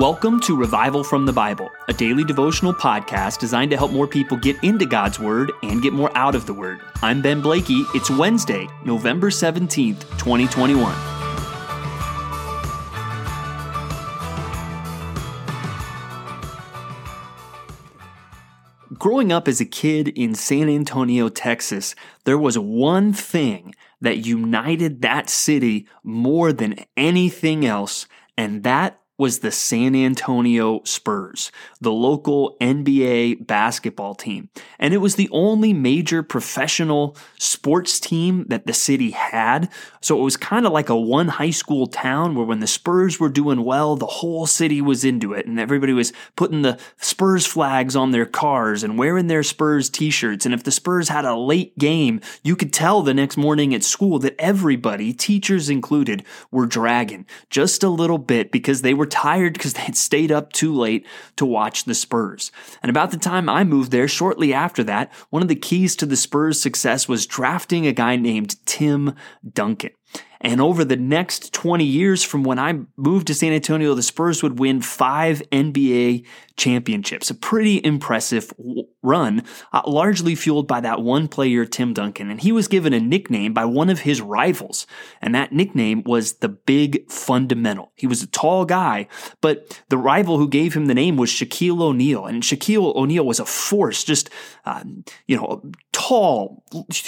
Welcome to Revival from the Bible, a daily devotional podcast designed to help more people get into God's Word and get more out of the Word. I'm Ben Blakey. It's Wednesday, November 17th, 2021. Growing up as a kid in San Antonio, Texas, there was one thing that united that city more than anything else, and that was the San Antonio Spurs, the local NBA basketball team. And it was the only major professional sports team that the city had. So it was kind of like a one high school town where when the Spurs were doing well, the whole city was into it. And everybody was putting the Spurs flags on their cars and wearing their Spurs t shirts. And if the Spurs had a late game, you could tell the next morning at school that everybody, teachers included, were dragging just a little bit because they were tired because they had stayed up too late to watch the Spurs. And about the time I moved there, shortly after that, one of the keys to the Spurs' success was drafting a guy named Tim Duncan. And over the next 20 years from when I moved to San Antonio, the Spurs would win five NBA championships. A pretty impressive run, uh, largely fueled by that one player, Tim Duncan. And he was given a nickname by one of his rivals. And that nickname was the Big Fundamental. He was a tall guy, but the rival who gave him the name was Shaquille O'Neal. And Shaquille O'Neal was a force, just, uh, you know, tall,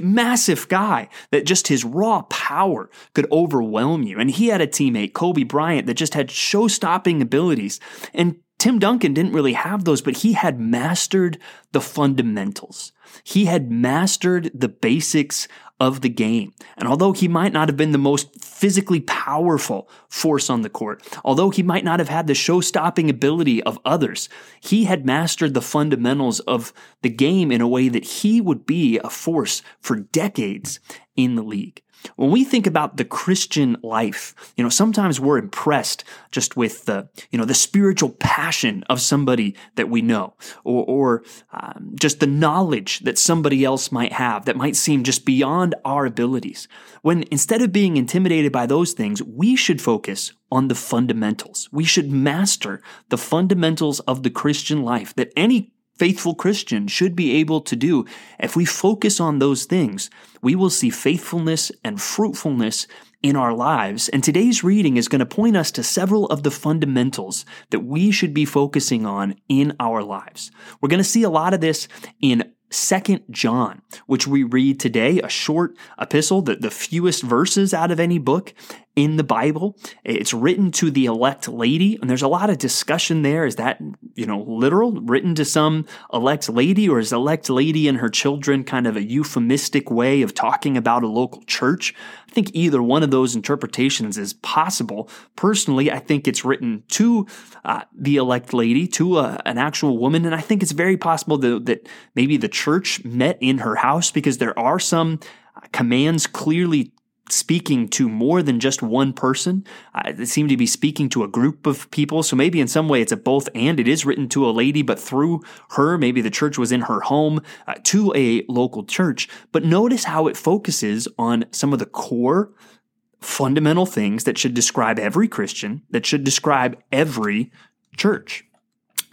massive guy that just his raw power could overwhelm you. And he had a teammate, Kobe Bryant, that just had show stopping abilities. And Tim Duncan didn't really have those, but he had mastered the fundamentals. He had mastered the basics of the game. And although he might not have been the most physically powerful force on the court, although he might not have had the show stopping ability of others, he had mastered the fundamentals of the game in a way that he would be a force for decades in the league. When we think about the Christian life, you know, sometimes we're impressed just with the, you know, the spiritual passion of somebody that we know, or, or um, just the knowledge that somebody else might have that might seem just beyond our abilities. When instead of being intimidated by those things, we should focus on the fundamentals. We should master the fundamentals of the Christian life that any faithful Christian should be able to do. If we focus on those things, we will see faithfulness and fruitfulness in our lives. And today's reading is going to point us to several of the fundamentals that we should be focusing on in our lives. We're going to see a lot of this in Second John, which we read today, a short epistle, the, the fewest verses out of any book in the Bible. It's written to the elect lady, and there's a lot of discussion there. Is that, you know, literal, written to some elect lady, or is elect lady and her children kind of a euphemistic way of talking about a local church? I think either one of those interpretations is possible. Personally, I think it's written to uh, the elect lady, to a, an actual woman, and I think it's very possible that, that maybe the church met in her house because there are some commands clearly speaking to more than just one person. Uh, it seemed to be speaking to a group of people. So maybe in some way it's a both and. It is written to a lady, but through her, maybe the church was in her home uh, to a local church. But notice how it focuses on some of the core fundamental things that should describe every Christian, that should describe every church.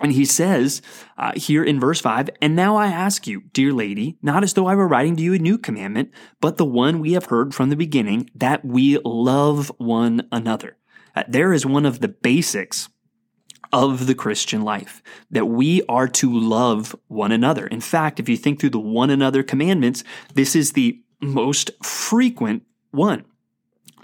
And he says uh, here in verse 5, And now I ask you, dear lady, not as though I were writing to you a new commandment, but the one we have heard from the beginning, that we love one another. Uh, there is one of the basics of the Christian life, that we are to love one another. In fact, if you think through the one another commandments, this is the most frequent one.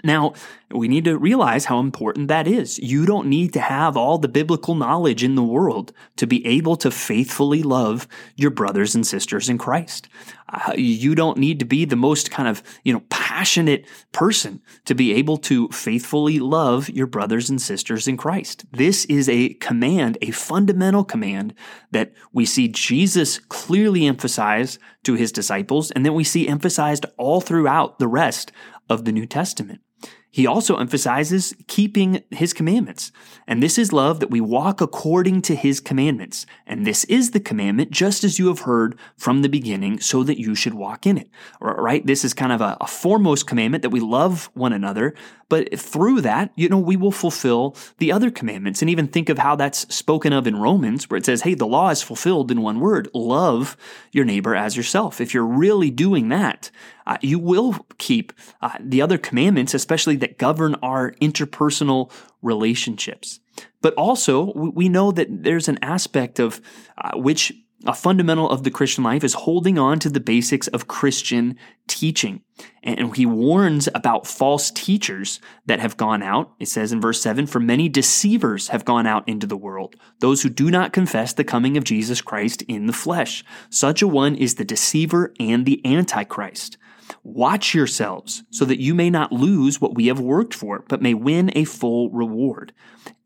Now, we need to realize how important that is. You don't need to have all the biblical knowledge in the world to be able to faithfully love your brothers and sisters in Christ. Uh, you don't need to be the most kind of, you know, passionate person to be able to faithfully love your brothers and sisters in Christ. This is a command, a fundamental command that we see Jesus clearly emphasize to his disciples and then we see emphasized all throughout the rest of the New Testament. he also emphasizes keeping his commandments. And this is love that we walk according to his commandments. And this is the commandment, just as you have heard from the beginning, so that you should walk in it. Right? This is kind of a, a foremost commandment that we love one another. But through that, you know, we will fulfill the other commandments. And even think of how that's spoken of in Romans, where it says, hey, the law is fulfilled in one word love your neighbor as yourself. If you're really doing that, uh, you will keep uh, the other commandments, especially that govern our interpersonal relationships. But also, we know that there's an aspect of uh, which a fundamental of the Christian life is holding on to the basics of Christian teaching. And he warns about false teachers that have gone out. It says in verse 7 For many deceivers have gone out into the world, those who do not confess the coming of Jesus Christ in the flesh. Such a one is the deceiver and the antichrist. Watch yourselves so that you may not lose what we have worked for, but may win a full reward.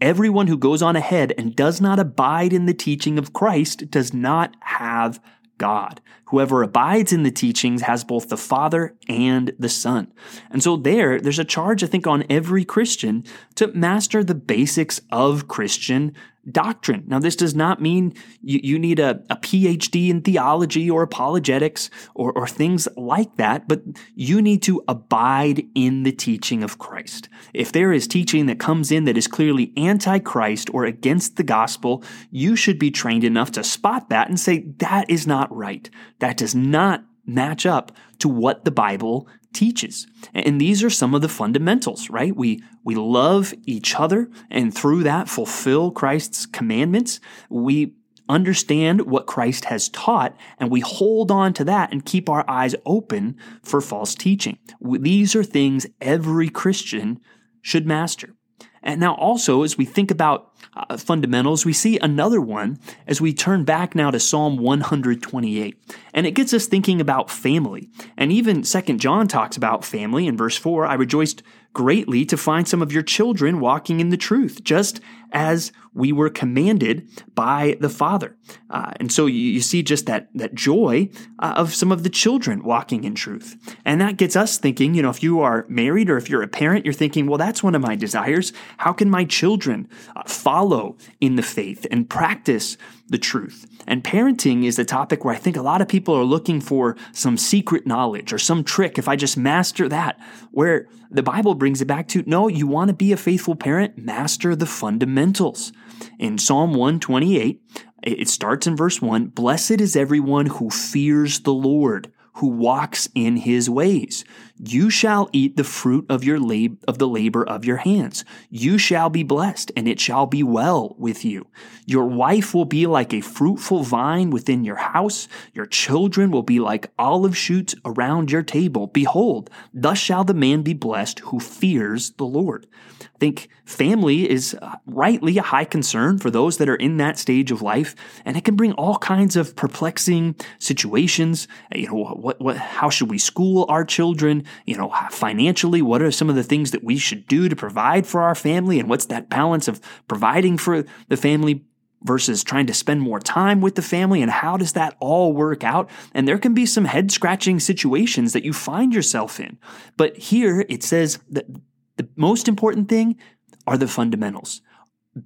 Everyone who goes on ahead and does not abide in the teaching of Christ does not have God. Whoever abides in the teachings has both the Father and the Son. And so there, there's a charge, I think, on every Christian to master the basics of Christian doctrine. Now, this does not mean you, you need a, a PhD in theology or apologetics or, or things like that, but you need to abide in the teaching of Christ. If there is teaching that comes in that is clearly anti-Christ or against the gospel, you should be trained enough to spot that and say, that is not right. That does not match up to what the Bible teaches. And these are some of the fundamentals, right? We, we love each other and through that fulfill Christ's commandments. We understand what Christ has taught and we hold on to that and keep our eyes open for false teaching. These are things every Christian should master. And now also, as we think about uh, fundamentals, we see another one as we turn back now to Psalm 128. And it gets us thinking about family. And even Second John talks about family in verse 4. I rejoiced greatly to find some of your children walking in the truth, just as we were commanded by the Father. Uh, and so you, you, see just that, that joy uh, of some of the children walking in truth. And that gets us thinking, you know, if you are married or if you're a parent, you're thinking, well, that's one of my desires. How can my children uh, follow in the faith and practice the truth? And parenting is a topic where I think a lot of people are looking for some secret knowledge or some trick. If I just master that, where the Bible brings it back to no, you want to be a faithful parent, master the fundamentals. In Psalm 128, it starts in verse 1 Blessed is everyone who fears the Lord who walks in his ways. You shall eat the fruit of your lab- of the labor of your hands. You shall be blessed, and it shall be well with you. Your wife will be like a fruitful vine within your house. Your children will be like olive shoots around your table. Behold, thus shall the man be blessed who fears the Lord I think family is uh, rightly a high concern for those that are in that stage of life, and it can bring all kinds of perplexing situations. You know, what, what, how should we school our children? You know, financially, what are some of the things that we should do to provide for our family, and what's that balance of providing for the family versus trying to spend more time with the family and how does that all work out and there can be some head scratching situations that you find yourself in but here it says that the most important thing are the fundamentals.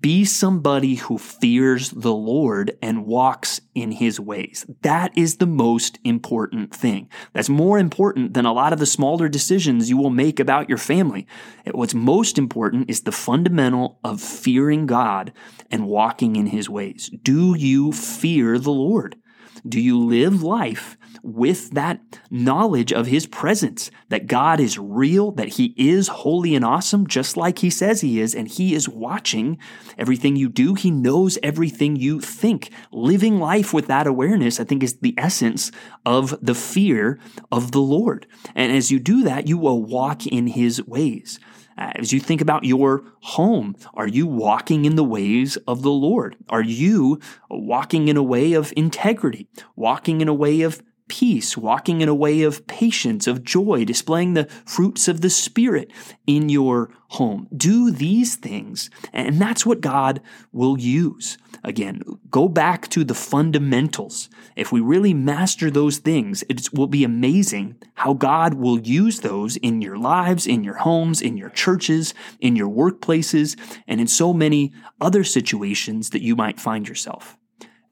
Be somebody who fears the Lord and walks in his ways. That is the most important thing. That's more important than a lot of the smaller decisions you will make about your family. What's most important is the fundamental of fearing God and walking in his ways. Do you fear the Lord? Do you live life with that knowledge of his presence, that God is real, that he is holy and awesome, just like he says he is, and he is watching everything you do. He knows everything you think. Living life with that awareness, I think, is the essence of the fear of the Lord. And as you do that, you will walk in his ways. Uh, as you think about your home, are you walking in the ways of the Lord? Are you walking in a way of integrity, walking in a way of peace, walking in a way of patience, of joy, displaying the fruits of the Spirit in your home. Do these things, and that's what God will use. Again, go back to the fundamentals. If we really master those things, it will be amazing how God will use those in your lives, in your homes, in your churches, in your workplaces, and in so many other situations that you might find yourself.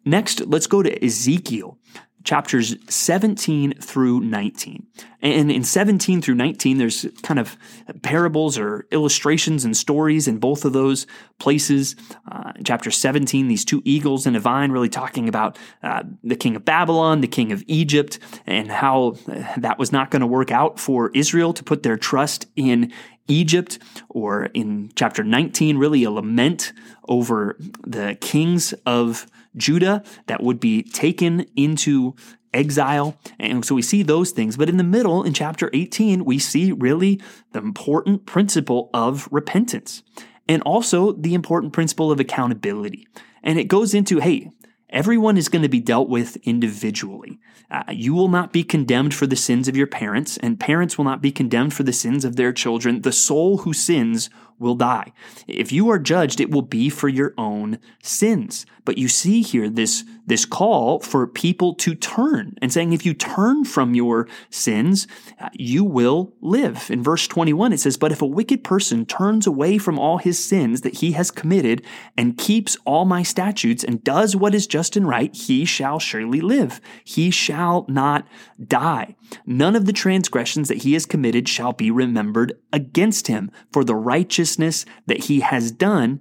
Next, let's go to Ezekiel chapters 17 through 19. And in 17 through 19, there's kind of parables or illustrations and stories in both of those places. Uh, chapter 17, these two eagles and a vine, really talking about uh, the king of Babylon, the king of Egypt, and how that was not going to work out for Israel to put their trust in Egypt, or in chapter 19, really a lament over the kings of Judah that would be taken into exile. And so we see those things. But in the middle, in chapter 18, we see really the important principle of repentance and also the important principle of accountability. And it goes into, hey, Everyone is going to be dealt with individually. Uh, you will not be condemned for the sins of your parents, and parents will not be condemned for the sins of their children. The soul who sins will die. If you are judged, it will be for your own sins. But you see here this, this call for people to turn and saying, if you turn from your sins, you will live. In verse 21, it says, But if a wicked person turns away from all his sins that he has committed and keeps all my statutes and does what is just and right, he shall surely live. He shall not die. None of the transgressions that he has committed shall be remembered against him. For the righteousness that he has done,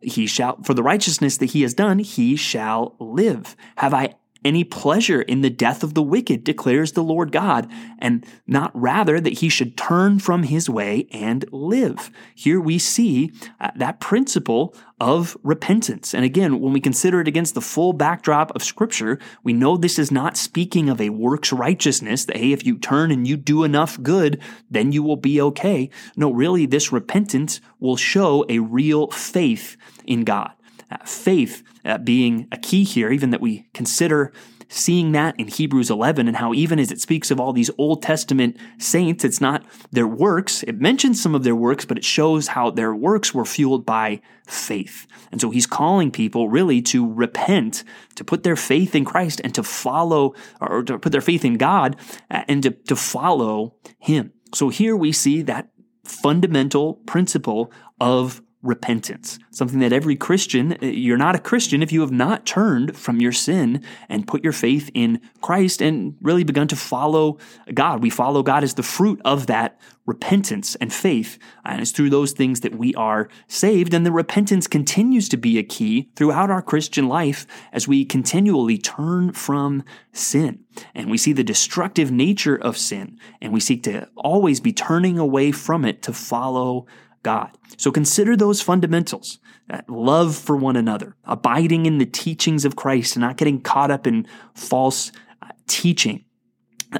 he shall, for the righteousness that he has done, he shall live. Have I any pleasure in the death of the wicked, declares the Lord God, and not rather that he should turn from his way and live. Here we see uh, that principle of repentance. And again, when we consider it against the full backdrop of Scripture, we know this is not speaking of a works righteousness that, hey, if you turn and you do enough good, then you will be okay. No, really, this repentance will show a real faith in God. Uh, faith uh, being a key here, even that we consider seeing that in Hebrews 11 and how even as it speaks of all these Old Testament saints, it's not their works. It mentions some of their works, but it shows how their works were fueled by faith. And so he's calling people really to repent, to put their faith in Christ and to follow, or to put their faith in God uh, and to, to follow him. So here we see that fundamental principle of repentance, something that every Christian, eh, you're not a Christian if you have not turned from your sin and put your faith in Christ and really begun to follow God. We follow God as the fruit of that repentance and faith. And it's through those things that we are saved. And the repentance continues to be a key throughout our Christian life as we continually turn from sin. And we see the destructive nature of sin. And we seek to always be turning away from it to follow God. So consider those fundamentals love for one another, abiding in the teachings of Christ, not getting caught up in false uh, teaching.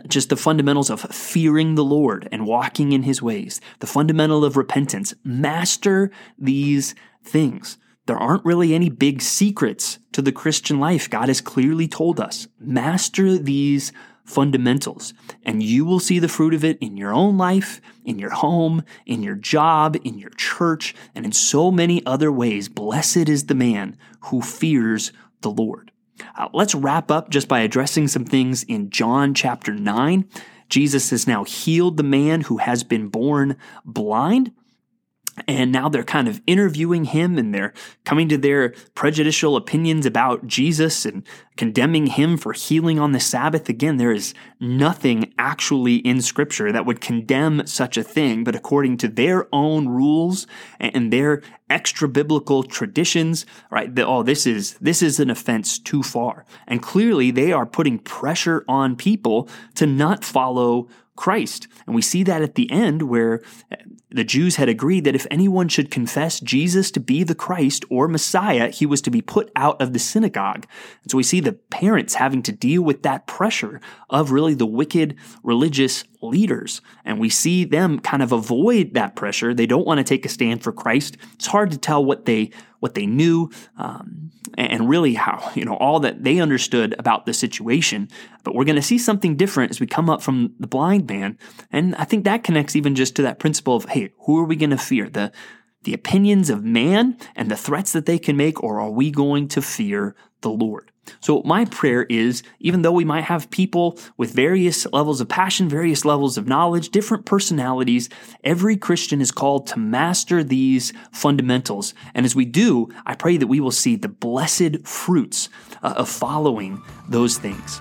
Just the fundamentals of fearing the Lord and walking in his ways, the fundamental of repentance. Master these things. There aren't really any big secrets to the Christian life. God has clearly told us. Master these fundamentals, and you will see the fruit of it in your own life, in your home, in your job, in your church, and in so many other ways. Blessed is the man who fears the Lord. Uh, let's wrap up just by addressing some things in John chapter 9. Jesus has now healed the man who has been born blind. And now they're kind of interviewing him and they're coming to their prejudicial opinions about Jesus and condemning him for healing on the Sabbath. Again, there is nothing actually in scripture that would condemn such a thing, but according to their own rules and their extra biblical traditions, right? Oh, this is, this is an offense too far. And clearly they are putting pressure on people to not follow Christ. And we see that at the end where the Jews had agreed that if anyone should confess Jesus to be the Christ or Messiah, he was to be put out of the synagogue. And so we see the parents having to deal with that pressure of really the wicked religious leaders, and we see them kind of avoid that pressure. They don't want to take a stand for Christ. It's hard to tell what they what they knew um, and really how you know all that they understood about the situation. But we're going to see something different as we come up from the blind man, and I think that connects even just to that principle of hey, who are we going to fear the the opinions of man and the threats that they can make, or are we going to fear the Lord? So, my prayer is even though we might have people with various levels of passion, various levels of knowledge, different personalities, every Christian is called to master these fundamentals. And as we do, I pray that we will see the blessed fruits uh, of following those things.